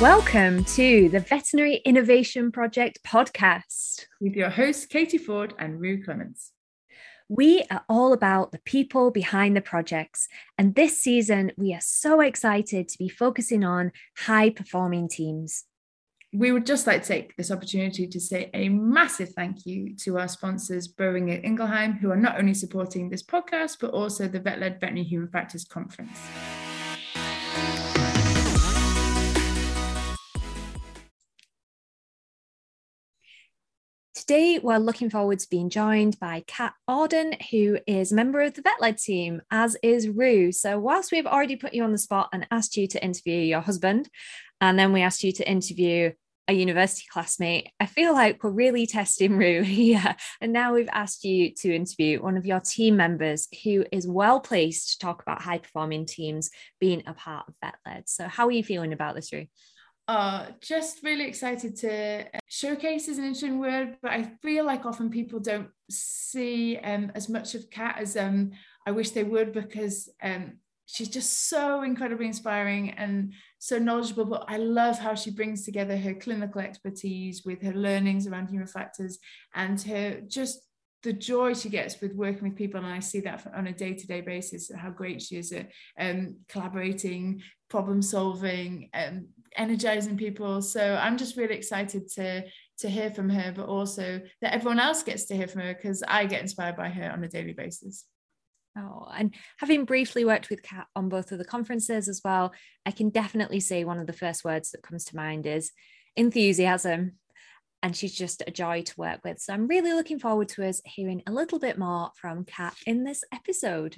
Welcome to the Veterinary Innovation Project podcast with your hosts, Katie Ford and Rue Clements. We are all about the people behind the projects. And this season, we are so excited to be focusing on high performing teams. We would just like to take this opportunity to say a massive thank you to our sponsors, Boehringer Ingelheim, who are not only supporting this podcast, but also the VetLed Veterinary Human Factors Conference. Today, we're looking forward to being joined by Cat Auden, who is a member of the VetLed team, as is Rue. So, whilst we've already put you on the spot and asked you to interview your husband, and then we asked you to interview a university classmate, I feel like we're really testing Rue here. And now we've asked you to interview one of your team members who is well placed to talk about high performing teams being a part of VetLed. So, how are you feeling about this, Rue? uh, just really excited to showcase is an interesting word, but I feel like often people don't see um, as much of Cat as um, I wish they would because um, she's just so incredibly inspiring and so knowledgeable. But I love how she brings together her clinical expertise with her learnings around human factors and her just the joy she gets with working with people and i see that on a day-to-day basis how great she is at um, collaborating problem solving um, energizing people so i'm just really excited to to hear from her but also that everyone else gets to hear from her because i get inspired by her on a daily basis Oh, and having briefly worked with Cat on both of the conferences as well, I can definitely say one of the first words that comes to mind is enthusiasm and she's just a joy to work with. So I'm really looking forward to us hearing a little bit more from Cat in this episode.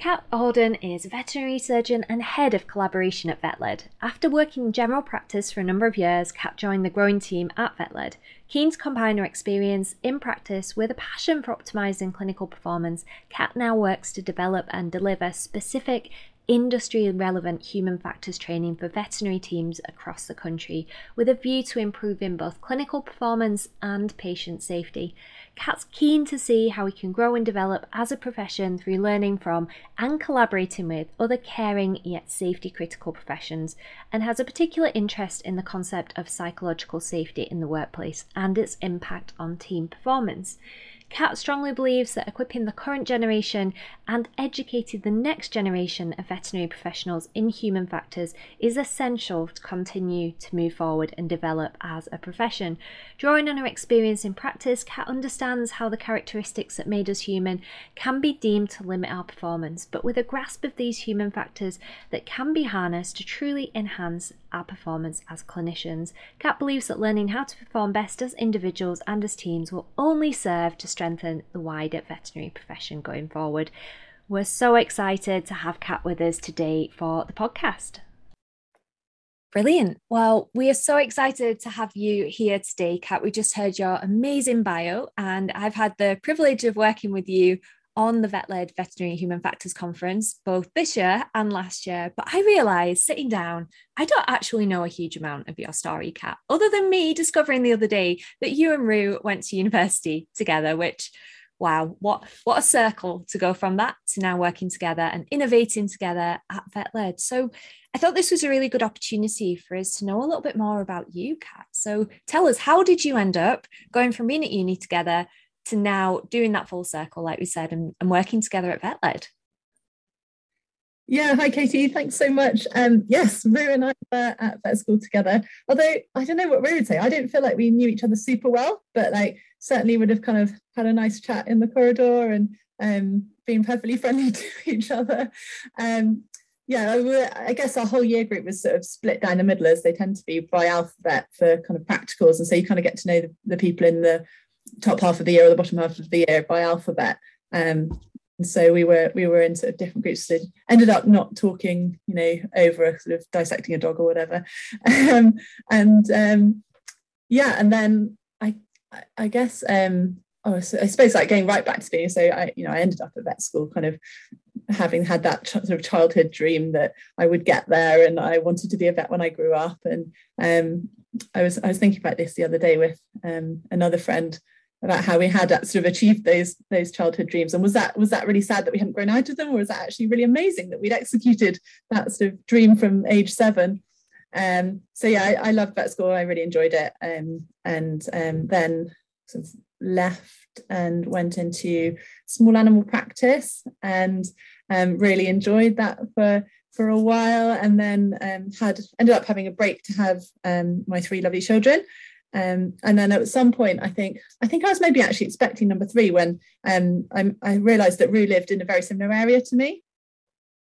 Cat Auden is veterinary surgeon and head of collaboration at VetLed. After working in general practice for a number of years, Cat joined the growing team at VetLed. Keen to combine her experience in practice with a passion for optimizing clinical performance, Cat now works to develop and deliver specific industry relevant human factors training for veterinary teams across the country with a view to improving both clinical performance and patient safety. Cat's keen to see how we can grow and develop as a profession through learning from and collaborating with other caring yet safety critical professions and has a particular interest in the concept of psychological safety in the workplace and its impact on team performance. Cat strongly believes that equipping the current generation and educating the next generation of veterinary professionals in human factors is essential to continue to move forward and develop as a profession. Drawing on her experience in practice, Cat understands how the characteristics that made us human can be deemed to limit our performance, but with a grasp of these human factors that can be harnessed to truly enhance our performance as clinicians. Cat believes that learning how to perform best as individuals and as teams will only serve to strengthen the wider veterinary profession going forward. We're so excited to have Cat with us today for the podcast. Brilliant. Well, we are so excited to have you here today, Cat. We just heard your amazing bio, and I've had the privilege of working with you on the VetLed veterinary human factors conference both this year and last year. But I realized sitting down, I don't actually know a huge amount of your story, Cat, other than me discovering the other day that you and Rue went to university together, which wow, what what a circle to go from that to now working together and innovating together at VetLed. So I thought this was a really good opportunity for us to know a little bit more about you, Cat. So tell us, how did you end up going from being at uni together to now doing that full circle, like we said, and, and working together at VetLed. Yeah, hi Katie, thanks so much. Um, yes, Rue and I were at vet school together. Although I don't know what Rue would say. I don't feel like we knew each other super well, but like certainly would have kind of had a nice chat in the corridor and um, been perfectly friendly to each other. Um, yeah, I guess our whole year group was sort of split down the middle as they tend to be by alphabet for kind of practicals. And so you kind of get to know the, the people in the top half of the year or the bottom half of the year by alphabet. Um, and so we were we were in sort of different groups. So ended up not talking, you know, over sort of dissecting a dog or whatever. Um, and um, yeah, and then I I guess um, oh, so I suppose like going right back to being so I you know I ended up at vet school kind of having had that ch- sort of childhood dream that I would get there and I wanted to be a vet when I grew up and um, I was I was thinking about this the other day with um, another friend about how we had sort of achieved those those childhood dreams. And was that was that really sad that we hadn't grown out of them? Or was that actually really amazing that we'd executed that sort of dream from age seven? Um so yeah I, I loved vet school. I really enjoyed it. Um and um then sort of left and went into small animal practice and um really enjoyed that for for a while. And then um, had ended up having a break to have um, my three lovely children um, and then at some point, I think I think I was maybe actually expecting number three when um, I, I realised that Rue lived in a very similar area to me.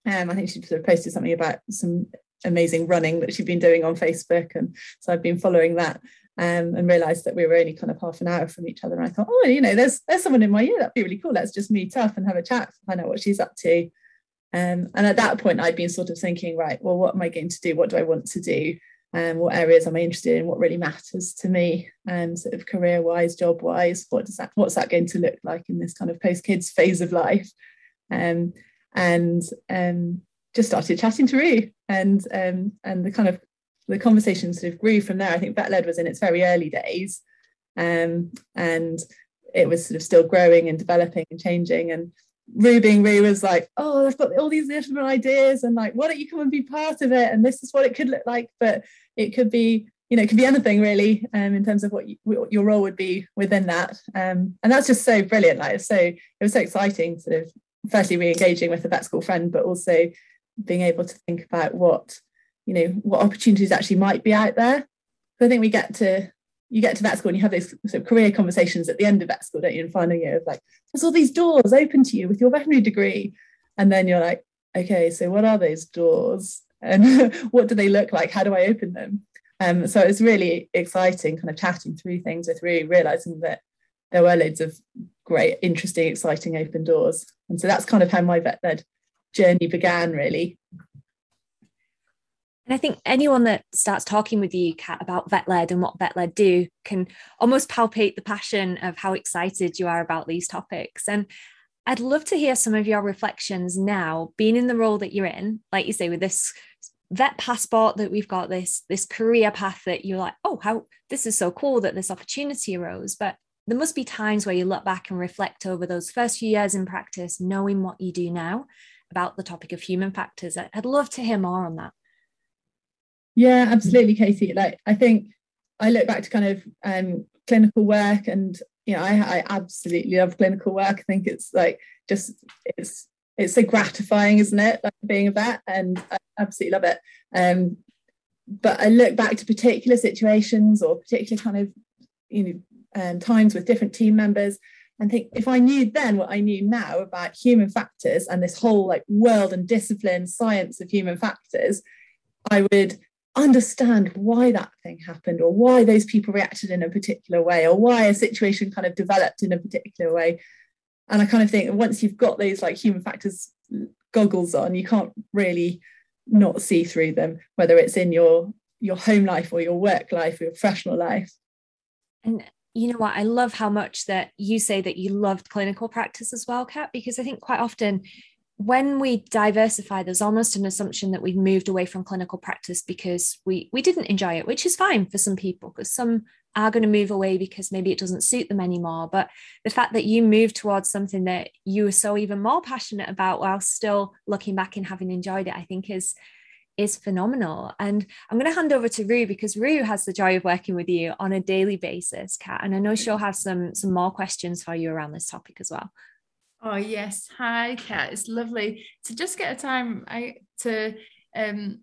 Um, I think she sort of posted something about some amazing running that she'd been doing on Facebook, and so I've been following that um, and realised that we were only kind of half an hour from each other. And I thought, oh, you know, there's there's someone in my year that'd be really cool. Let's just meet up and have a chat, find out what she's up to. Um, and at that point, I'd been sort of thinking, right, well, what am I going to do? What do I want to do? Um, what areas am I interested in, what really matters to me, um, sort of career wise, job wise, what does that, what's that going to look like in this kind of post kids phase of life, um, and um, just started chatting to Rue, and um, and the kind of the conversation sort of grew from there. I think VetLed was in its very early days, um, and it was sort of still growing and developing and changing, and Being Rue was like, oh, I've got all these different ideas, and like, why don't you come and be part of it? And this is what it could look like, but it could be, you know, it could be anything really, um, in terms of what, you, what your role would be within that. Um, and that's just so brilliant. Like, so it was so exciting, sort of, firstly re-engaging with a vet school friend, but also being able to think about what, you know, what opportunities actually might be out there. So I think we get to you get to vet school and you have those sort of career conversations at the end of vet school, don't you? In final year of like, there's all these doors open to you with your veterinary degree. And then you're like, okay, so what are those doors? And what do they look like? How do I open them? Um, so it's really exciting kind of chatting through things with really realizing that there were loads of great, interesting, exciting open doors. And so that's kind of how my vet led journey began, really. And I think anyone that starts talking with you, Cat, about VetLed and what VetLed do can almost palpate the passion of how excited you are about these topics. And I'd love to hear some of your reflections now, being in the role that you're in, like you say, with this vet passport that we've got, this this career path that you're like, oh, how this is so cool that this opportunity arose. But there must be times where you look back and reflect over those first few years in practice, knowing what you do now about the topic of human factors. I'd love to hear more on that. Yeah, absolutely, Katie. Like I think I look back to kind of um, clinical work and you know, I, I absolutely love clinical work. I think it's like just it's it's so gratifying, isn't it? Like being a vet, and I absolutely love it. Um, but I look back to particular situations or particular kind of you know um, times with different team members and think if I knew then what I knew now about human factors and this whole like world and discipline science of human factors, I would understand why that thing happened or why those people reacted in a particular way or why a situation kind of developed in a particular way. And i kind of think once you've got those like human factors goggles on you can't really not see through them whether it's in your your home life or your work life or your professional life. And you know what? I love how much that you say that you loved clinical practice as well Cat because i think quite often when we diversify, there's almost an assumption that we've moved away from clinical practice because we we didn't enjoy it, which is fine for some people because some are going to move away because maybe it doesn't suit them anymore. But the fact that you moved towards something that you were so even more passionate about while still looking back and having enjoyed it, I think is is phenomenal. And I'm going to hand over to Rue because Rue has the joy of working with you on a daily basis, Cat. And I know she'll have some some more questions for you around this topic as well. Oh yes, hi Cat. It's lovely to just get a time I to um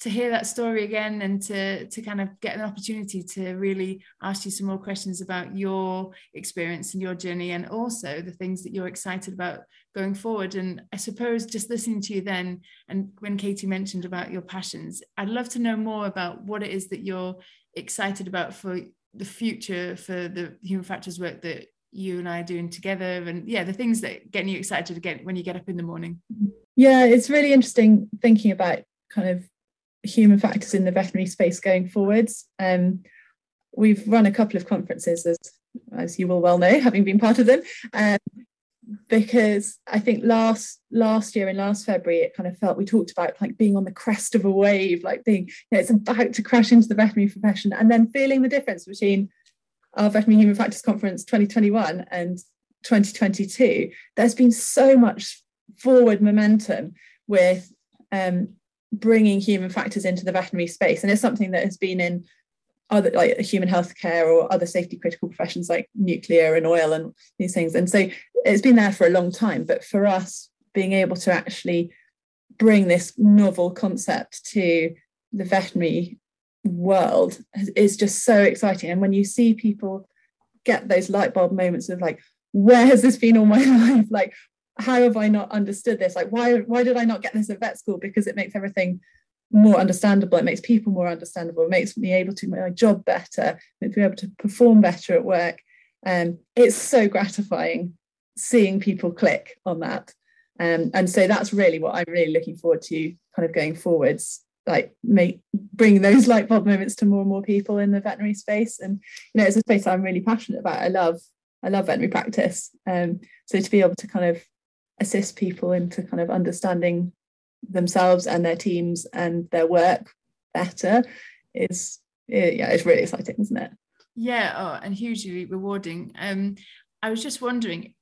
to hear that story again and to to kind of get an opportunity to really ask you some more questions about your experience and your journey and also the things that you're excited about going forward and i suppose just listening to you then and when katie mentioned about your passions i'd love to know more about what it is that you're excited about for the future for the human factors work that you and I are doing together and yeah the things that get you excited again when you get up in the morning. Yeah it's really interesting thinking about kind of human factors in the veterinary space going forwards. Um, we've run a couple of conferences as as you will well know having been part of them. Um, because I think last last year in last February it kind of felt we talked about like being on the crest of a wave like being you know, it's about to crash into the veterinary profession and then feeling the difference between our veterinary human factors conference 2021 and 2022 there's been so much forward momentum with um, bringing human factors into the veterinary space. And it's something that has been in other like human healthcare or other safety critical professions like nuclear and oil and these things. And so it's been there for a long time but for us being able to actually bring this novel concept to the veterinary world is just so exciting and when you see people get those light bulb moments of like where has this been all my life like how have I not understood this? Like, why why did I not get this at vet school? Because it makes everything more understandable. It makes people more understandable. It makes me able to do my job better. Makes me able to perform better at work. And um, it's so gratifying seeing people click on that. Um, and so that's really what I'm really looking forward to, kind of going forwards. Like make bring those light bulb moments to more and more people in the veterinary space. And you know, it's a space I'm really passionate about. I love I love veterinary practice. Um, so to be able to kind of assist people into kind of understanding themselves and their teams and their work better is yeah it's really exciting isn't it yeah oh and hugely rewarding um i was just wondering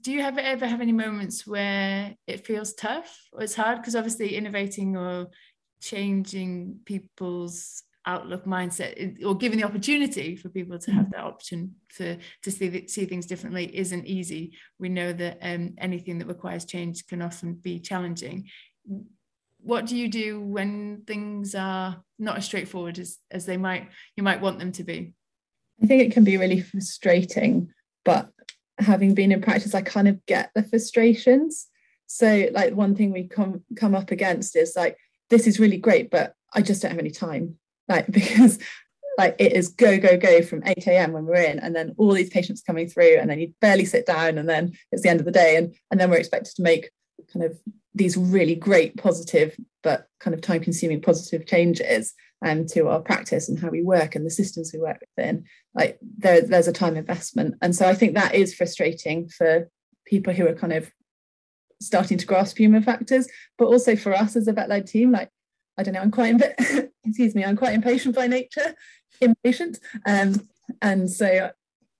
do you have ever have any moments where it feels tough or it's hard because obviously innovating or changing people's outlook mindset or giving the opportunity for people to have mm. that option to to see see things differently isn't easy. We know that um, anything that requires change can often be challenging. What do you do when things are not as straightforward as, as they might you might want them to be? I think it can be really frustrating but having been in practice i kind of get the frustrations. So like one thing we come come up against is like this is really great but i just don't have any time. Like because like it is go go go from 8 a.m when we're in and then all these patients coming through and then you barely sit down and then it's the end of the day and and then we're expected to make kind of these really great positive but kind of time consuming positive changes um, to our practice and how we work and the systems we work within. Like there, there's a time investment. And so i think that is frustrating for people who are kind of starting to grasp human factors but also for us as a vet led team like I don't know, I'm quite, excuse me, I'm quite impatient by nature, impatient. Um, and so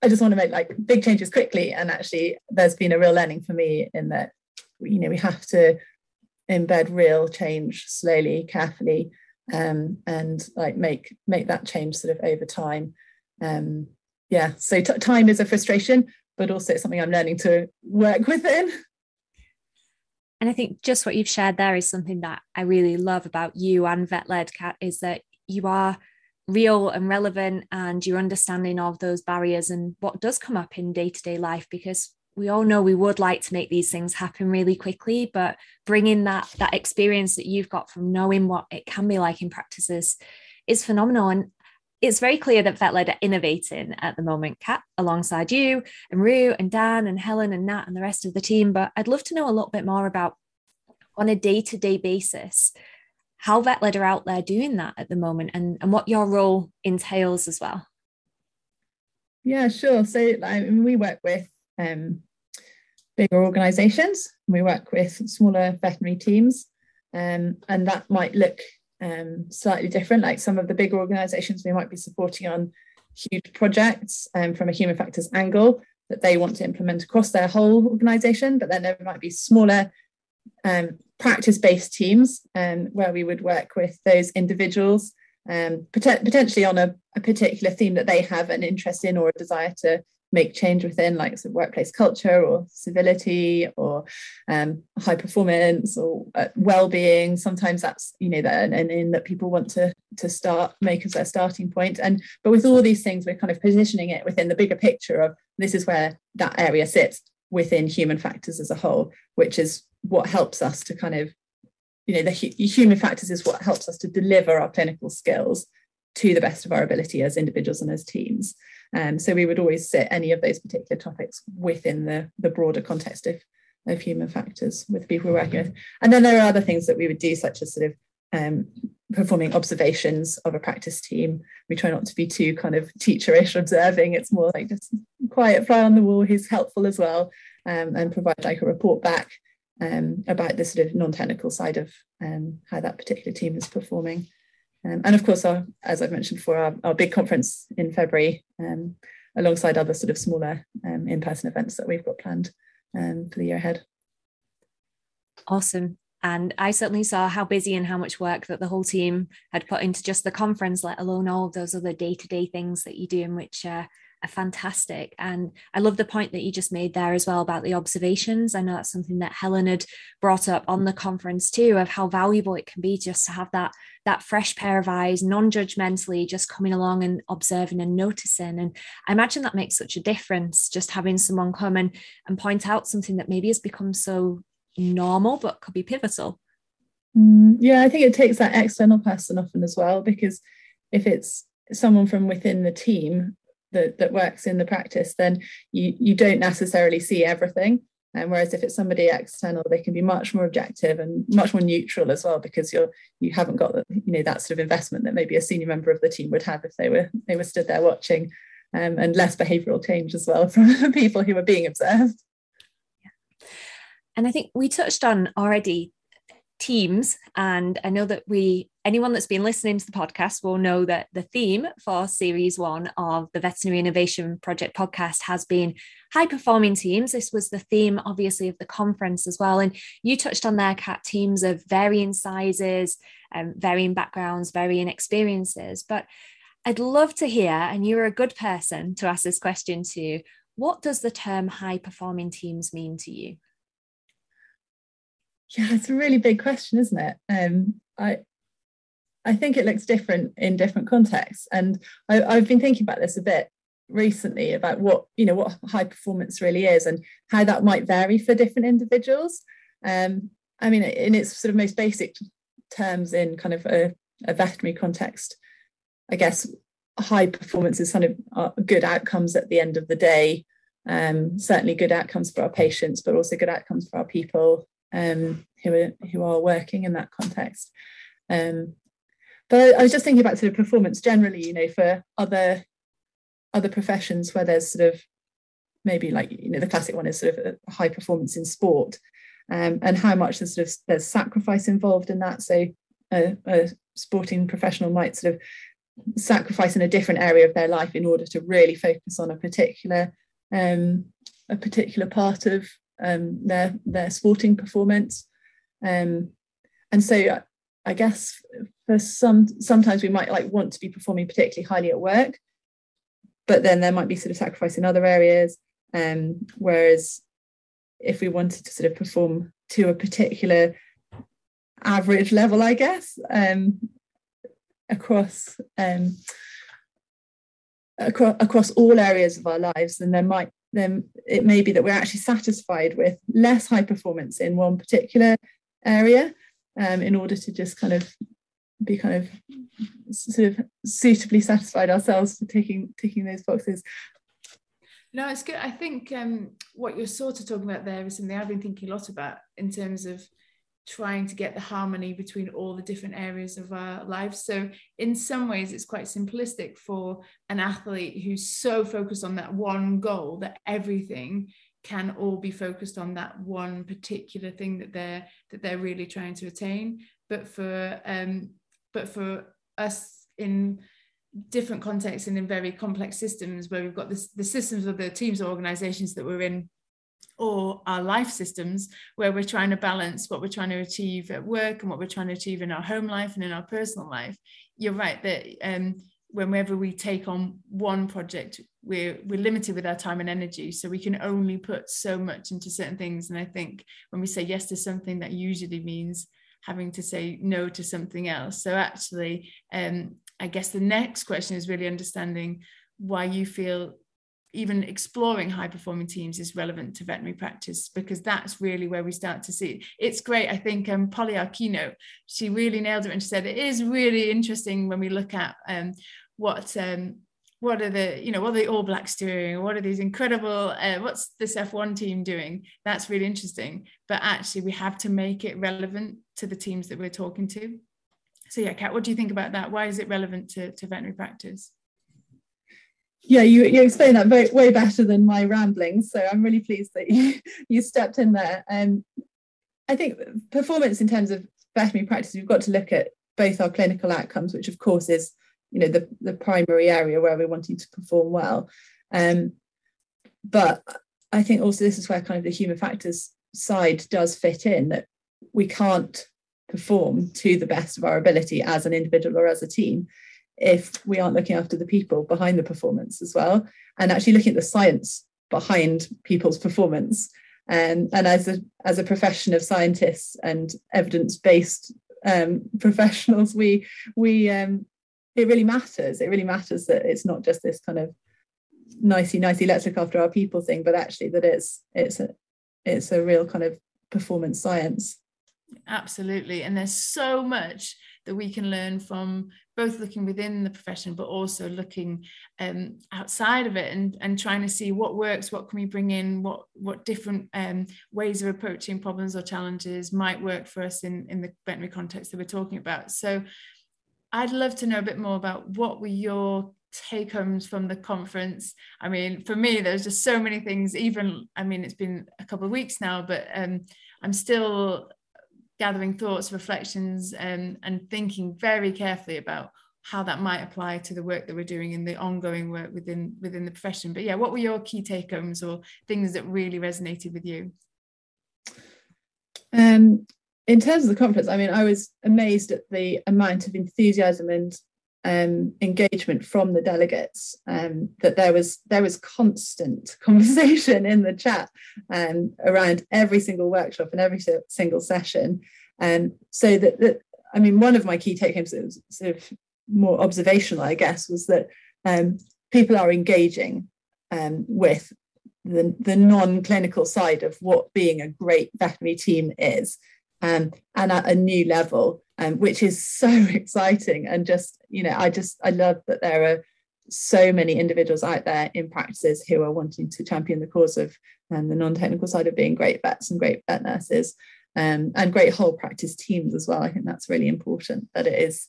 I just want to make like big changes quickly. And actually, there's been a real learning for me in that, you know, we have to embed real change slowly, carefully, um, and like make make that change sort of over time. Um, yeah, so t- time is a frustration, but also it's something I'm learning to work within. And I think just what you've shared there is something that I really love about you and VetLed Cat is that you are real and relevant and your understanding of those barriers and what does come up in day-to-day life because we all know we would like to make these things happen really quickly but bringing that that experience that you've got from knowing what it can be like in practices is phenomenal. And it's very clear that VetLed are innovating at the moment, Cat, alongside you and Rue and Dan and Helen and Nat and the rest of the team. But I'd love to know a little bit more about on a day-to-day basis how VetLed are out there doing that at the moment and, and what your role entails as well. Yeah, sure. So I mean, we work with um, bigger organisations. We work with smaller veterinary teams, um, and that might look um, slightly different. Like some of the bigger organisations, we might be supporting on huge projects um, from a human factors angle that they want to implement across their whole organisation. But then there might be smaller um, practice-based teams um, where we would work with those individuals um, pot- potentially on a, a, particular theme that they have an interest in or a desire to make change within, like sort of workplace culture or civility or um, high performance or uh, well-being. Sometimes that's you know that and in that people want to to start make as their starting point. And but with all these things, we're kind of positioning it within the bigger picture of this is where that area sits within human factors as a whole, which is what helps us to kind of you know the human factors is what helps us to deliver our clinical skills to the best of our ability as individuals and as teams. Um, so we would always sit any of those particular topics within the, the broader context of, of human factors with people we're working with. And then there are other things that we would do, such as sort of um, performing observations of a practice team. We try not to be too kind of teacherish observing. It's more like just quiet fly on the wall who's helpful as well um, and provide like a report back um, about the sort of non-technical side of um, how that particular team is performing. Um, and of course, our, as I've mentioned before, our, our big conference in February, um, alongside other sort of smaller um, in-person events that we've got planned um, for the year ahead. Awesome. And I certainly saw how busy and how much work that the whole team had put into just the conference, let alone all those other day to day things that you do, in which uh, fantastic. And I love the point that you just made there as well about the observations. I know that's something that Helen had brought up on the conference too, of how valuable it can be just to have that that fresh pair of eyes, non-judgmentally, just coming along and observing and noticing. And I imagine that makes such a difference, just having someone come and, and point out something that maybe has become so normal but could be pivotal. Mm, yeah, I think it takes that external person often as well, because if it's someone from within the team that, that works in the practice, then you, you don't necessarily see everything. And whereas if it's somebody external, they can be much more objective and much more neutral as well, because you're you haven't got the, you know that sort of investment that maybe a senior member of the team would have if they were they were stood there watching, um, and less behavioural change as well from people who are being observed. Yeah. And I think we touched on already teams. And I know that we, anyone that's been listening to the podcast will know that the theme for series one of the Veterinary Innovation Project podcast has been high performing teams. This was the theme, obviously, of the conference as well. And you touched on there, cat teams of varying sizes, um, varying backgrounds, varying experiences. But I'd love to hear, and you're a good person to ask this question to, what does the term high performing teams mean to you? Yeah, it's a really big question, isn't it? Um, I I think it looks different in different contexts, and I, I've been thinking about this a bit recently about what you know what high performance really is and how that might vary for different individuals. Um, I mean, in its sort of most basic terms, in kind of a, a veterinary context, I guess high performance is kind of uh, good outcomes at the end of the day. Um, certainly good outcomes for our patients, but also good outcomes for our people um, who are who are working in that context. Um, but I was just thinking about sort of performance generally, you know, for other other professions where there's sort of maybe like you know the classic one is sort of high performance in sport, um, and how much there's sort of there's sacrifice involved in that. So a, a sporting professional might sort of sacrifice in a different area of their life in order to really focus on a particular um, a particular part of um, their their sporting performance. Um, and so I guess for some sometimes we might like want to be performing particularly highly at work, but then there might be sort of sacrifice in other areas. Um, whereas if we wanted to sort of perform to a particular average level, I guess, um, across um, across across all areas of our lives, then there might then it may be that we're actually satisfied with less high performance in one particular area um, in order to just kind of be kind of sort of suitably satisfied ourselves for taking ticking those boxes. No, it's good. I think um, what you're sort of talking about there is something I've been thinking a lot about in terms of trying to get the harmony between all the different areas of our lives. So, in some ways, it's quite simplistic for an athlete who's so focused on that one goal that everything can all be focused on that one particular thing that they're that they're really trying to attain. But for um, but for us in different contexts and in very complex systems where we've got this, the systems of the teams or organizations that we're in or our life systems where we're trying to balance what we're trying to achieve at work and what we're trying to achieve in our home life and in our personal life you're right that um, whenever we take on one project we're we're limited with our time and energy so we can only put so much into certain things and i think when we say yes to something that usually means having to say no to something else so actually um, i guess the next question is really understanding why you feel even exploring high performing teams is relevant to veterinary practice because that's really where we start to see it. it's great i think um, polly keynote she really nailed it and she said it is really interesting when we look at um, what um, what are the you know what are the all blacks doing? What are these incredible uh, what's this f1 team doing? That's really interesting. But actually we have to make it relevant to the teams that we're talking to. So yeah Cat what do you think about that? Why is it relevant to, to veterinary practice? Yeah, you, you explained that very, way better than my ramblings. So I'm really pleased that you, you stepped in there. And um, I think performance in terms of veterinary practice, we've got to look at both our clinical outcomes, which of course is you know the, the primary area where we're wanting to perform well. Um, but I think also this is where kind of the human factors side does fit in that we can't perform to the best of our ability as an individual or as a team if we aren't looking after the people behind the performance as well and actually looking at the science behind people's performance and and as a as a profession of scientists and evidence based um, professionals we we um, it really matters. It really matters that it's not just this kind of nicey nicey let's look after our people thing but actually that it's it's a it's a real kind of performance science. Absolutely. And there's so much that we can learn from both looking within the profession but also looking um, outside of it and, and trying to see what works what can we bring in what what different um, ways of approaching problems or challenges might work for us in in the veterinary context that we're talking about. So i'd love to know a bit more about what were your take homes from the conference i mean for me there's just so many things even i mean it's been a couple of weeks now but um, i'm still gathering thoughts, reflections, and, and thinking very carefully about how that might apply to the work that we're doing in the ongoing work within within the profession. But yeah, what were your key take homes or things that really resonated with you? Um, in terms of the conference, I mean, I was amazed at the amount of enthusiasm and um, engagement from the delegates. Um, that there was there was constant conversation in the chat um, around every single workshop and every single session, and um, so that, that I mean, one of my key take homes was sort of more observational, I guess, was that um, people are engaging um, with the, the non-clinical side of what being a great veterinary team is um, and at a new level, um, which is so exciting. And just, you know, I just, I love that there are so many individuals out there in practices who are wanting to champion the cause of um, the non-technical side of being great vets and great vet nurses um, and great whole practice teams as well. I think that's really important that it is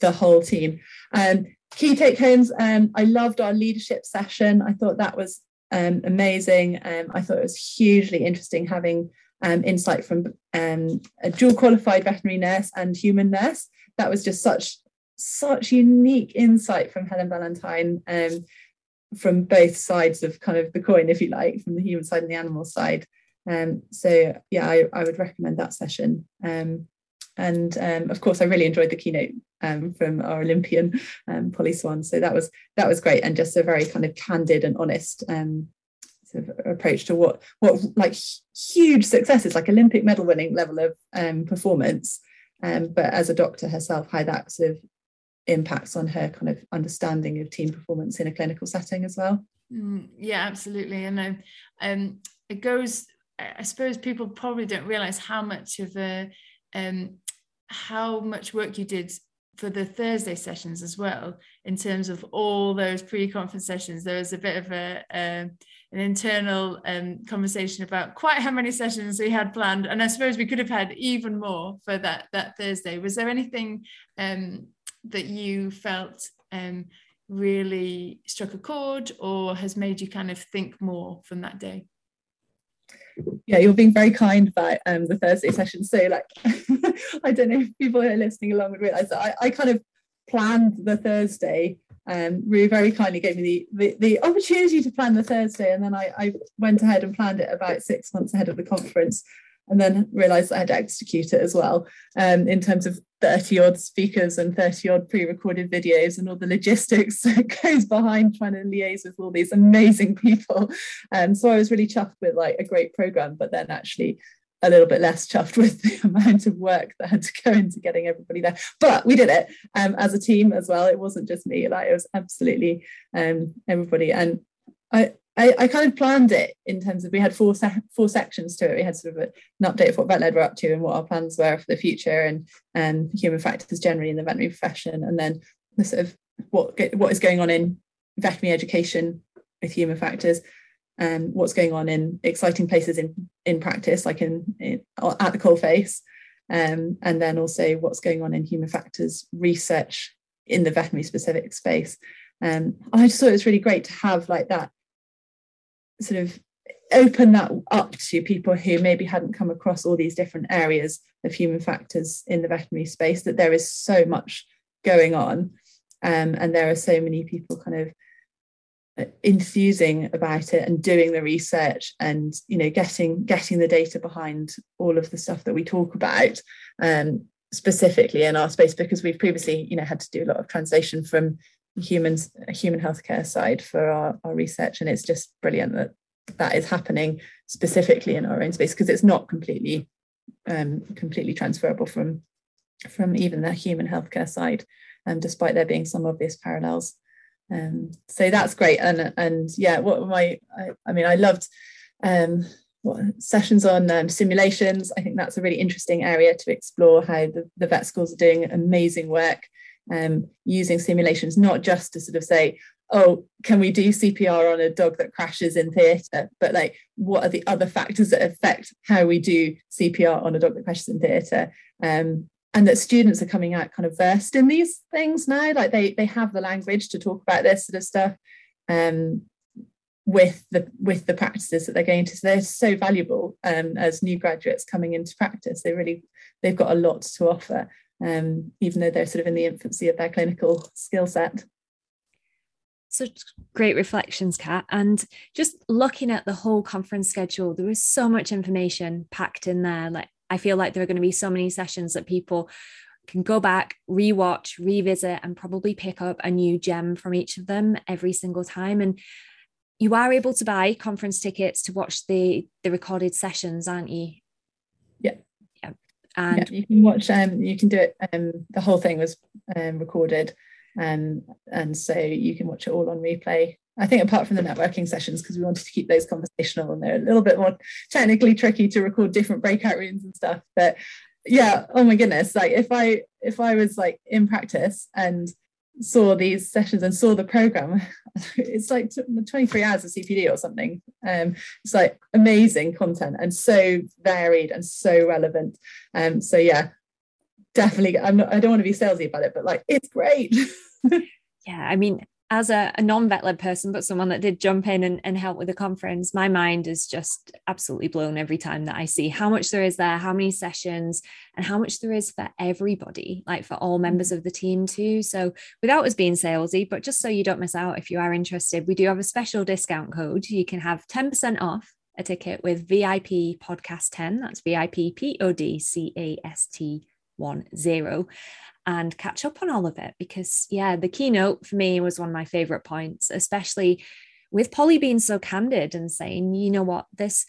the whole team. Um, key take homes. Um, I loved our leadership session. I thought that was um, amazing. Um, I thought it was hugely interesting having um, insight from um, a dual qualified veterinary nurse and human nurse. That was just such such unique insight from Helen Valentine um, from both sides of kind of the coin, if you like, from the human side and the animal side. Um, so yeah, I, I, would recommend that session. Um, and um, of course, I really enjoyed the keynote um, from our Olympian um, Polly Swann. So that was that was great, and just a very kind of candid and honest um, sort of approach to what what like huge successes like olympic medal winning level of um, performance. Um, but as a doctor herself how that sort of impacts on her kind of understanding of team performance in a clinical setting as well. Mm, yeah absolutely. And um, um, it goes i suppose people probably don't realize how much of a um, how much work you did for the Thursday sessions as well, in terms of all those pre-conference sessions, there was a bit of a, a an internal um, conversation about quite how many sessions we had planned, and I suppose we could have had even more for that that Thursday. Was there anything um, that you felt um, really struck a chord, or has made you kind of think more from that day? Yeah, you're being very kind about um, the Thursday session. So, like, I don't know if people who are listening along would realize that I, I kind of planned the Thursday. Um, Rue very kindly gave me the, the, the opportunity to plan the Thursday, and then I, I went ahead and planned it about six months ahead of the conference and then realized I had to execute it as well um, in terms of 30 odd speakers and 30 odd pre-recorded videos and all the logistics that goes behind trying to liaise with all these amazing people. And um, so I was really chuffed with like a great program but then actually a little bit less chuffed with the amount of work that had to go into getting everybody there. But we did it um, as a team as well. It wasn't just me like it was absolutely um, everybody. And I, I, I, kind of planned it in terms of we had four se- four sections to it. We had sort of a, an update of what VetLed were up to and what our plans were for the future and and human factors generally in the veterinary profession, and then the sort of what what is going on in veterinary education with human factors, and what's going on in exciting places in in practice, like in, in at the coalface, um, and then also what's going on in human factors research in the veterinary specific space. Um, I just thought it was really great to have like that sort of open that up to people who maybe hadn't come across all these different areas of human factors in the veterinary space that there is so much going on. Um, and there are so many people kind of uh, enthusing about it and doing the research and you know getting getting the data behind all of the stuff that we talk about um, specifically in our space because we've previously you know had to do a lot of translation from humans human healthcare side for our, our research and it's just brilliant that that is happening specifically in our own space because it's not completely um, completely transferable from from even the human healthcare side, um, despite there being some obvious parallels. Um, so that's great, and and yeah, what my I, I mean, I loved um, what, sessions on um, simulations. I think that's a really interesting area to explore how the, the vet schools are doing amazing work um, using simulations, not just to sort of say, oh, can we do CPR on a dog that crashes in theatre? But like, what are the other factors that affect how we do CPR on a dog that crashes in theatre? Um, and that students are coming out kind of versed in these things now, like they they have the language to talk about this sort of stuff. Um, with the with the practices that they're going to so they're so valuable um, as new graduates coming into practice they really they've got a lot to offer um, even though they're sort of in the infancy of their clinical skill set such great reflections, Cat. And just looking at the whole conference schedule, there was so much information packed in there. Like I feel like there are going to be so many sessions that people can go back, rewatch, revisit, and probably pick up a new gem from each of them every single time. And you are able to buy conference tickets to watch the the recorded sessions, aren't you? Yeah. And yeah, you can watch um you can do it um the whole thing was um recorded um, and so you can watch it all on replay. I think apart from the networking sessions, because we wanted to keep those conversational and they're a little bit more technically tricky to record different breakout rooms and stuff. But yeah, oh my goodness, like if I if I was like in practice and saw these sessions and saw the program, it's like 23 hours of CPD or something. Um, it's like amazing content and so varied and so relevant. Um, so yeah, definitely. I'm not, I don't want to be salesy about it, but like it's great. yeah, I mean, as a, a non-vet led person, but someone that did jump in and, and help with the conference, my mind is just absolutely blown every time that I see how much there is there, how many sessions, and how much there is for everybody, like for all mm-hmm. members of the team too. So without us being salesy, but just so you don't miss out, if you are interested, we do have a special discount code. You can have 10% off a ticket with VIP podcast 10. That's VIP P O D C A S T 1 0 and catch up on all of it because yeah the keynote for me was one of my favorite points especially with polly being so candid and saying you know what? This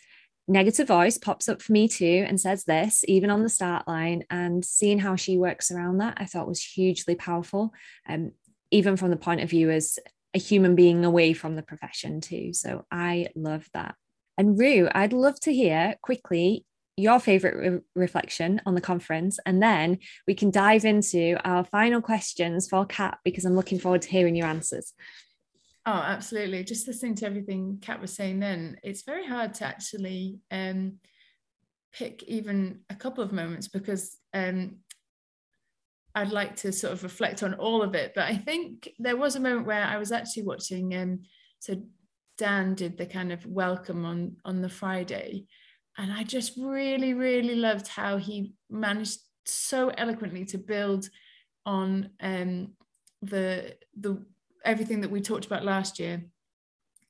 negative voice pops up for me too and says this even on the start line and seeing how she works around that i thought was hugely powerful um, even from the point of view as a human being away from the profession too. So i love that. And rue i'd love to hear quickly your favorite re- reflection on the conference, and then we can dive into our final questions for Cat because I'm looking forward to hearing your answers. Oh, absolutely. Just listening to everything Cat was saying then, it's very hard to actually um, pick even a couple of moments because um, I'd like to sort of reflect on all of it. But I think there was a moment where I was actually watching, um, so Dan did the kind of welcome on on the Friday, and I just really, really loved how he managed so eloquently to build on um, the the everything that we talked about last year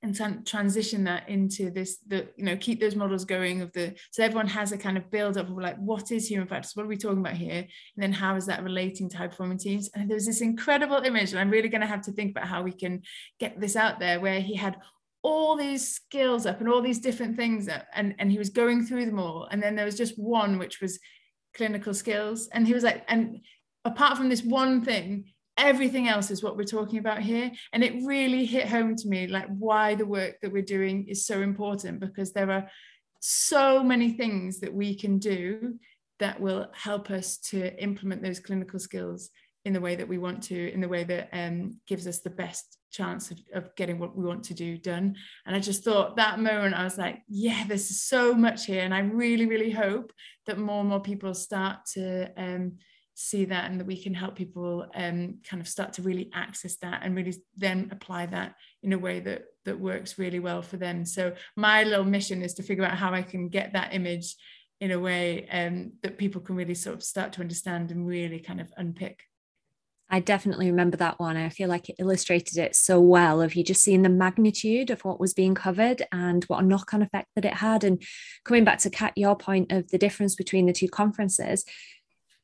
and t- transition that into this the you know keep those models going of the so everyone has a kind of build up of like what is human factors what are we talking about here? And then how is that relating to high performing teams? And there's this incredible image and i'm really going to have to think about how we can get this out there where he had all these skills up and all these different things up and, and he was going through them all. And then there was just one which was clinical skills. And he was like and apart from this one thing everything else is what we're talking about here. And it really hit home to me like why the work that we're doing is so important because there are so many things that we can do that will help us to implement those clinical skills in the way that we want to, in the way that um, gives us the best chance of, of getting what we want to do done. And I just thought that moment, I was like, yeah, there's so much here. And I really, really hope that more and more people start to um, see that and that we can help people um, kind of start to really access that and really then apply that in a way that that works really well for them so my little mission is to figure out how i can get that image in a way um, that people can really sort of start to understand and really kind of unpick I definitely remember that one. I feel like it illustrated it so well of you just seeing the magnitude of what was being covered and what a knock on effect that it had. And coming back to Cat, your point of the difference between the two conferences,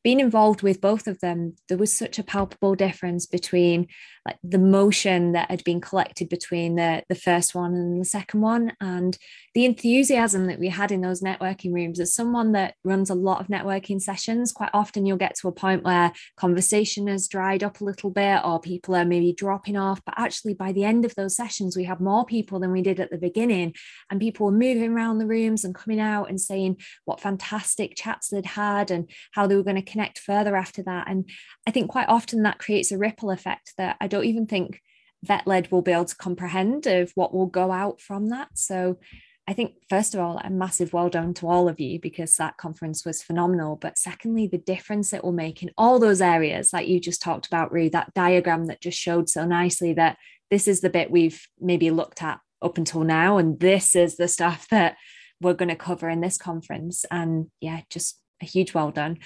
being involved with both of them, there was such a palpable difference between like the motion that had been collected between the, the first one and the second one, and the enthusiasm that we had in those networking rooms. As someone that runs a lot of networking sessions, quite often you'll get to a point where conversation has dried up a little bit, or people are maybe dropping off. But actually, by the end of those sessions, we had more people than we did at the beginning, and people were moving around the rooms and coming out and saying what fantastic chats they'd had and how they were going to connect further after that. And I think quite often that creates a ripple effect that I don't even think VetLed will be able to comprehend of what will go out from that. So I think, first of all, a massive well done to all of you because that conference was phenomenal. But secondly, the difference it will make in all those areas, like you just talked about, Rue, that diagram that just showed so nicely that this is the bit we've maybe looked at up until now. And this is the stuff that we're going to cover in this conference. And yeah, just a huge well done.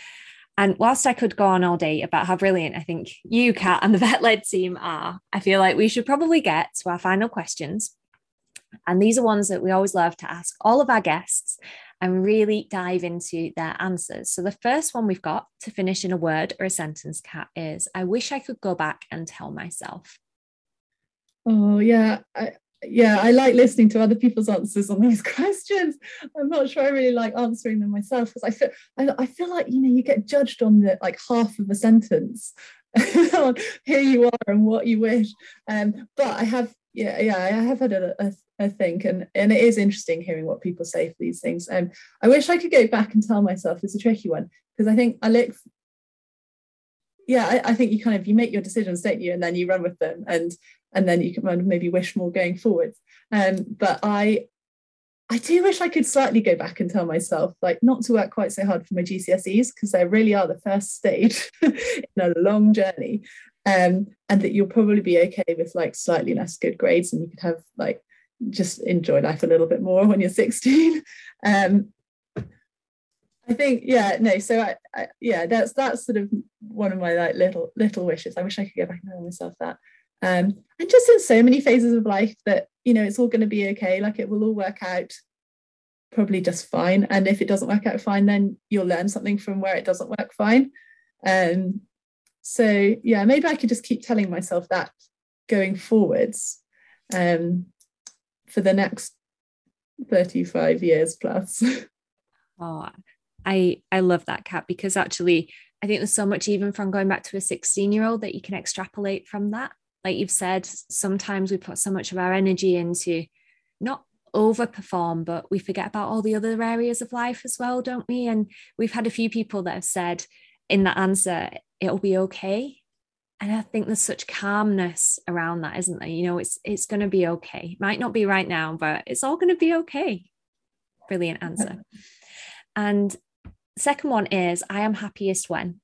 And whilst I could go on all day about how brilliant I think you, Cat, and the VetLed team are, I feel like we should probably get to our final questions. And these are ones that we always love to ask all of our guests and really dive into their answers. So the first one we've got to finish in a word or a sentence, Cat, is I wish I could go back and tell myself. Oh, yeah. I, yeah, I like listening to other people's answers on these questions. I'm not sure I really like answering them myself because I feel I, I, feel like you know you get judged on the like half of a sentence. Here you are and what you wish. Um, but I have yeah yeah I have had a, a, a think and and it is interesting hearing what people say for these things. Um, I wish I could go back and tell myself it's a tricky one because I think I look yeah, I, I, think you kind of you make your decisions, don't you, and then you run with them, and and then you can maybe wish more going forwards. Um, but I I do wish I could slightly go back and tell myself, like, not to work quite so hard for my GCSEs because they really are the first stage in a long journey, um, and that you'll probably be okay with like slightly less good grades, and you could have like just enjoy life a little bit more when you're 16. Um, I think yeah no so I, I, yeah that's that's sort of one of my like little little wishes. I wish I could go back and tell myself that um and just in so many phases of life that you know it's all going to be okay like it will all work out probably just fine and if it doesn't work out fine then you'll learn something from where it doesn't work fine um so yeah maybe I could just keep telling myself that going forwards um for the next 35 years plus. Oh I I love that Cat because actually I think there's so much even from going back to a 16 year old that you can extrapolate from that. Like you've said, sometimes we put so much of our energy into not overperform, but we forget about all the other areas of life as well, don't we? And we've had a few people that have said in that answer, it'll be okay. And I think there's such calmness around that, isn't there? You know, it's it's going to be okay. Might not be right now, but it's all going to be okay. Brilliant answer. And second one is I am happiest when.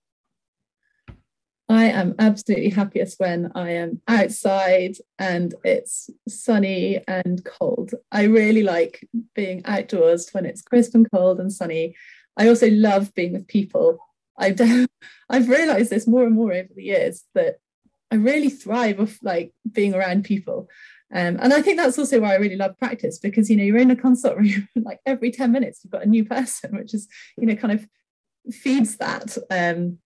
I am absolutely happiest when I am outside and it's sunny and cold. I really like being outdoors when it's crisp and cold and sunny. I also love being with people. I've I've realized this more and more over the years that I really thrive of like being around people. Um, and I think that's also why I really love practice because you know you're in a consult room like every 10 minutes you've got a new person, which is you know kind of feeds that. Um,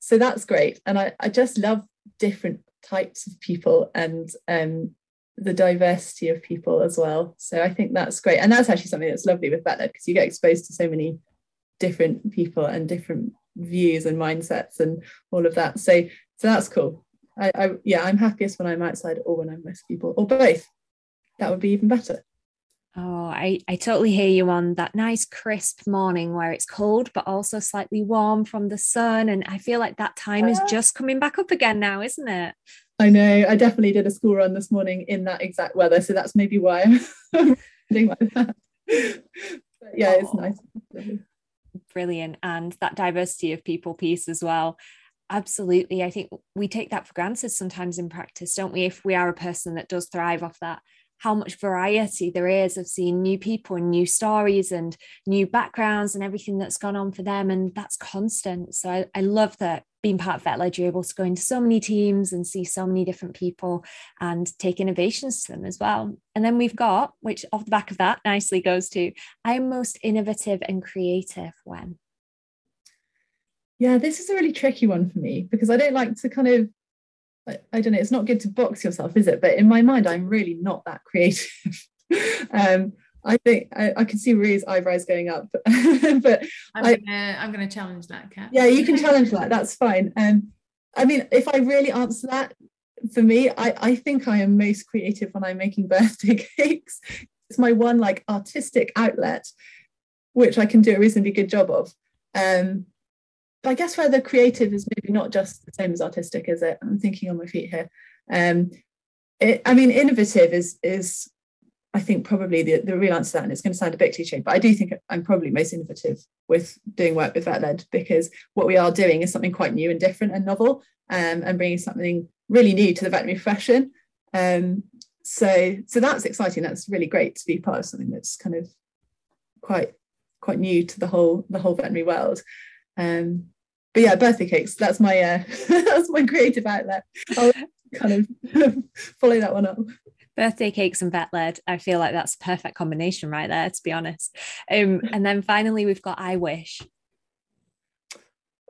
so that's great. And I, I just love different types of people and um, the diversity of people as well. So I think that's great. And that's actually something that's lovely with VetLed because you get exposed to so many different people and different views and mindsets and all of that. So so that's cool. I, I yeah, I'm happiest when I'm outside or when I'm with people or both. That would be even better. Oh, I, I totally hear you on that nice crisp morning where it's cold but also slightly warm from the sun. And I feel like that time is ah. just coming back up again now, isn't it? I know. I definitely did a school run this morning in that exact weather. So that's maybe why I'm doing like that. But yeah, it's oh. nice. brilliant. And that diversity of people piece as well. Absolutely. I think we take that for granted sometimes in practice, don't we? If we are a person that does thrive off that, how much variety there is of seeing new people and new stories and new backgrounds and everything that's gone on for them. And that's constant. So I, I love that being part of VetLed, you're able to go into so many teams and see so many different people and take innovations to them as well. And then we've got, which off the back of that nicely goes to, I'm most innovative and creative when. Yeah, this is a really tricky one for me because I don't like to kind of I, I don't know, it's not good to box yourself, is it? But in my mind, I'm really not that creative. um, I think I, I can see Rue's eyebrows going up, but I'm gonna I'm gonna challenge that, Cat. Yeah, you can challenge that. That's fine. Um, I mean, if I really answer that, for me, I I think I am most creative when I'm making birthday cakes. It's my one like artistic outlet, which I can do a reasonably good job of. Um, I guess where the creative is maybe not just the same as artistic, is it? I'm thinking on my feet here. Um, it, I mean, innovative is is I think probably the, the real answer to that, and it's going to sound a bit cliche, but I do think I'm probably most innovative with doing work with VetLed because what we are doing is something quite new and different and novel, um, and bringing something really new to the veterinary profession. Um, so so that's exciting. That's really great to be part of something that's kind of quite quite new to the whole the whole veterinary world. Um, but yeah, birthday cakes. That's my uh, that's my creative outlet. I'll kind of follow that one up. Birthday cakes and VetLed. I feel like that's a perfect combination right there, to be honest. Um, and then finally, we've got I wish.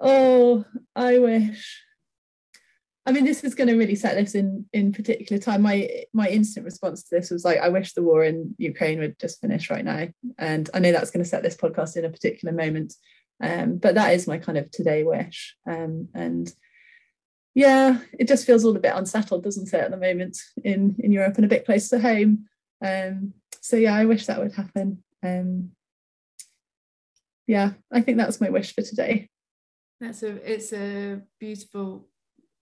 Oh, I wish. I mean, this is going to really set this in in particular time. My my instant response to this was like, I wish the war in Ukraine would just finish right now. And I know that's going to set this podcast in a particular moment. Um, but that is my kind of today wish. Um, and yeah, it just feels all a bit unsettled, doesn't it, at the moment in, in Europe and a bit close to home. Um, so yeah, I wish that would happen. Um, yeah, I think that's my wish for today. That's a it's a beautiful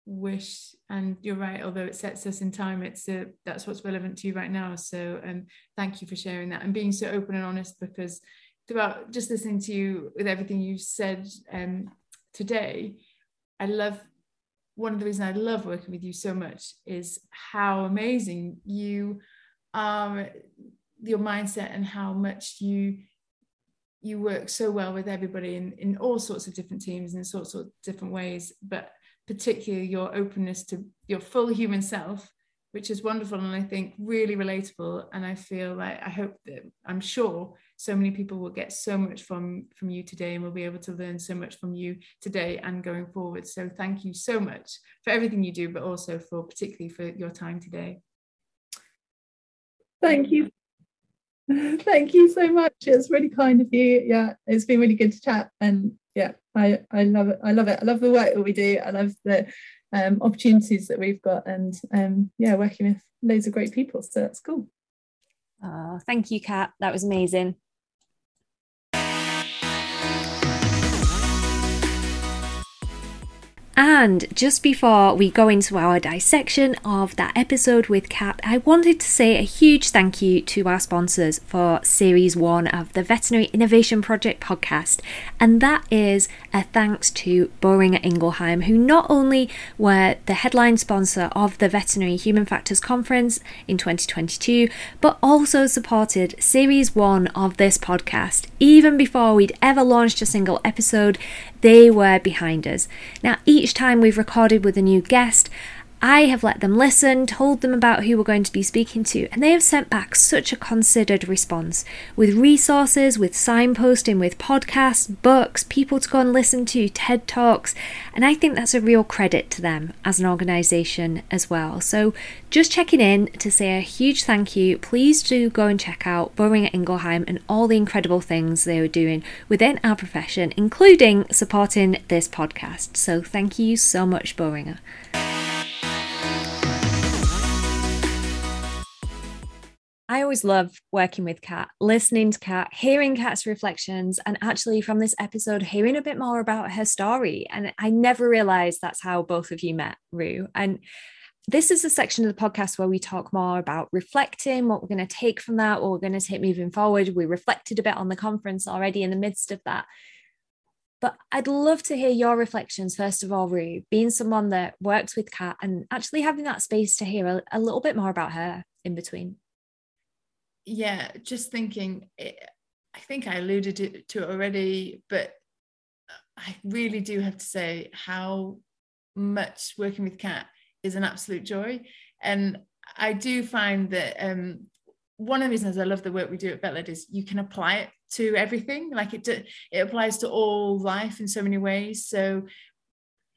wish and you're right although it sets us in time it's a, that's what's relevant to you right now so um thank you for sharing that and being so open and honest because throughout just listening to you with everything you've said um, today, I love one of the reasons I love working with you so much is how amazing you are, your mindset and how much you you work so well with everybody in, in all sorts of different teams in sorts of different ways, but particularly your openness to your full human self which is wonderful and I think really relatable. And I feel like I hope that I'm sure so many people will get so much from from you today and will be able to learn so much from you today and going forward. So thank you so much for everything you do, but also for particularly for your time today. Thank you. Thank you so much. It's really kind of you. Yeah, it's been really good to chat. And yeah, I, I love it. I love it. I love the work that we do. I love the um, opportunities that we've got and um, yeah working with loads of great people so that's cool oh, thank you Cat that was amazing And just before we go into our dissection of that episode with Cat, I wanted to say a huge thank you to our sponsors for Series 1 of the Veterinary Innovation Project podcast. And that is a thanks to Boehringer Ingelheim, who not only were the headline sponsor of the Veterinary Human Factors Conference in 2022, but also supported Series 1 of this podcast. Even before we'd ever launched a single episode, they were behind us. Now, each time we've recorded with a new guest, I have let them listen, told them about who we're going to be speaking to, and they have sent back such a considered response with resources, with signposting, with podcasts, books, people to go and listen to, TED Talks, and I think that's a real credit to them as an organisation as well. So, just checking in to say a huge thank you. Please do go and check out Boehringer Ingelheim and all the incredible things they are doing within our profession, including supporting this podcast. So, thank you so much, Boehringer. I always love working with Cat, listening to Cat, hearing Cat's reflections, and actually from this episode, hearing a bit more about her story. And I never realized that's how both of you met, Rue. And this is a section of the podcast where we talk more about reflecting, what we're going to take from that, what we're going to take moving forward. We reflected a bit on the conference already in the midst of that. But I'd love to hear your reflections, first of all, Rue, being someone that works with Cat and actually having that space to hear a, a little bit more about her in between. Yeah, just thinking, it, eh, I think I alluded to it already, but I really do have to say how much working with Cat is an absolute joy. And I do find that um, one of the reasons I love the work we do at VetLed is you can apply it to everything. Like it, it applies to all life in so many ways. So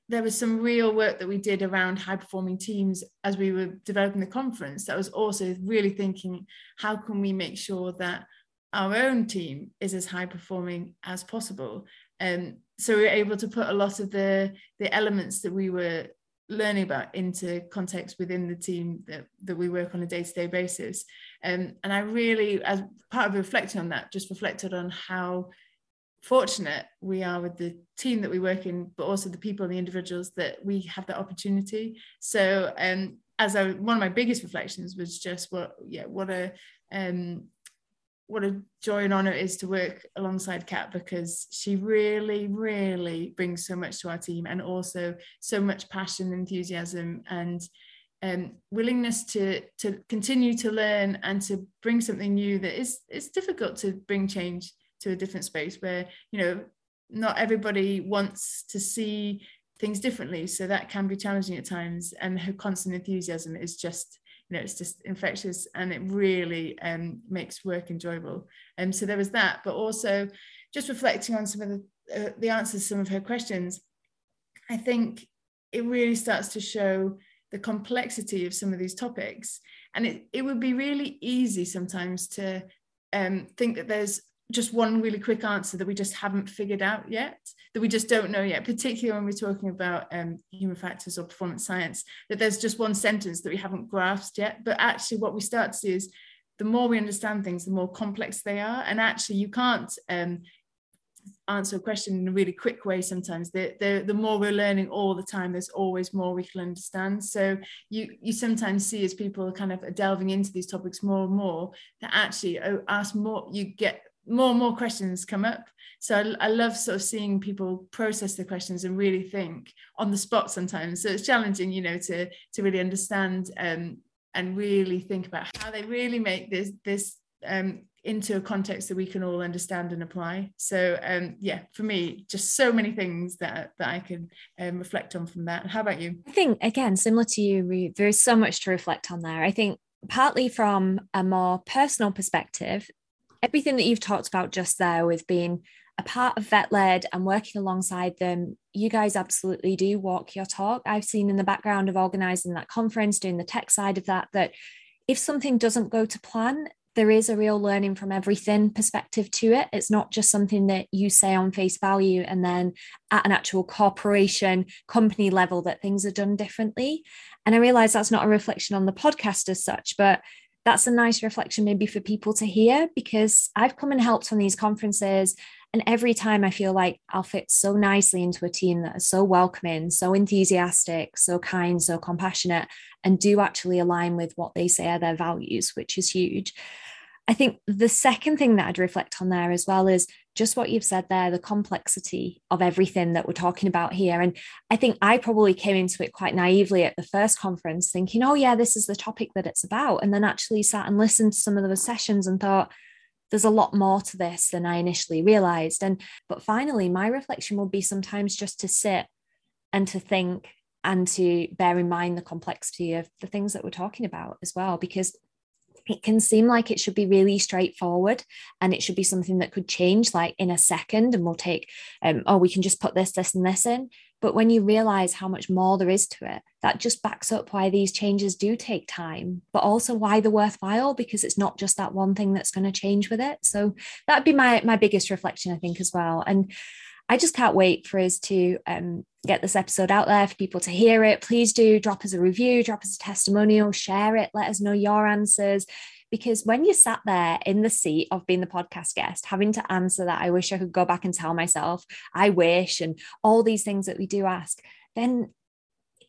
there was some real work that we did around high performing teams as we were developing the conference. That was also really thinking, how can we make sure that our own team is as high performing as possible? Um, so we were able to put a lot of the the elements that we were learning about into context within the team that, that we work on a day-to-day basis um, and i really as part of reflecting on that just reflected on how fortunate we are with the team that we work in but also the people and the individuals that we have that opportunity. So um, as I, one of my biggest reflections was just what yeah what a um, what a joy and honor it is to work alongside Cat because she really, really brings so much to our team and also so much passion, enthusiasm, and um, willingness to to continue to learn and to bring something new that is it's difficult to bring change to a different space where you know not everybody wants to see things differently. So that can be challenging at times. And her constant enthusiasm is just you know it's just infectious and it really um, makes work enjoyable. And so there was that. But also just reflecting on some of the uh, the answers to some of her questions i think it really starts to show the complexity of some of these topics. And it, it would be really easy sometimes to um, think that there's just one really quick answer that we just haven't figured out yet, that we just don't know yet, particularly when we're talking about um, human factors or performance science, that there's just one sentence that we haven't grasped yet. But actually, what we start to see is the more we understand things, the more complex they are. And actually, you can't um, answer a question in a really quick way sometimes. The, the, the more we're learning all the time, there's always more we can understand. So you, you sometimes see as people kind of are delving into these topics more and more, that actually oh, ask more, you get more and more questions come up. So I, I, love sort of seeing people process the questions and really think on the spot sometimes. So it's challenging, you know, to to really understand um, and really think about how they really make this this um, into a context that we can all understand and apply. So um, yeah, for me, just so many things that that I can um, reflect on from that. How about you? I think again, similar to you, there's so much to reflect on there. I think partly from a more personal perspective everything that you've talked about just there with being a part of VetLed and working alongside them, you guys absolutely do walk your talk. I've seen in the background of organizing that conference, doing the tech side of that, that if something doesn't go to plan, there is a real learning from everything perspective to it. It's not just something that you say on face value and then at an actual corporation company level that things are done differently. And I realize that's not a reflection on the podcast as such, but that's a nice reflection maybe for people to hear because I've come and helped on these conferences. And every time I feel like I'll fit so nicely into a team that are so welcoming, so enthusiastic, so kind, so compassionate, and do actually align with what they say are their values, which is huge. I think the second thing that I'd reflect on there as well is just what you've said there, the complexity of everything that we're talking about here. And I think I probably came into it quite naively at the first conference, thinking, oh, yeah, this is the topic that it's about. And then actually sat and listened to some of the sessions and thought, there's a lot more to this than I initially realized. And but finally, my reflection will be sometimes just to sit and to think and to bear in mind the complexity of the things that we're talking about as well, because it can seem like it should be really straightforward and it should be something that could change like in a second and we'll take um, oh we can just put this this and this in. But when you realize how much more there is to it that just backs up why these changes do take time but also why they're worthwhile because it's not just that one thing that's going to change with it. So that'd be my my biggest reflection i think as well. And I just can't wait for us to um, get this episode out there for people to hear it. Please do drop us a review, drop us a testimonial, share it, let us know your answers. Because when you sat there in the seat of being the podcast guest, having to answer that, I wish I could go back and tell myself, I wish, and all these things that we do ask, then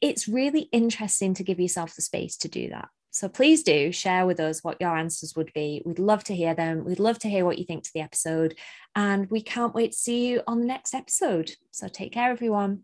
it's really interesting to give yourself the space to do that. So please do share with us what your answers would be. We'd love to hear them. We'd love to hear what you think to the episode. And we can't wait to see you on the next episode. So take care, everyone.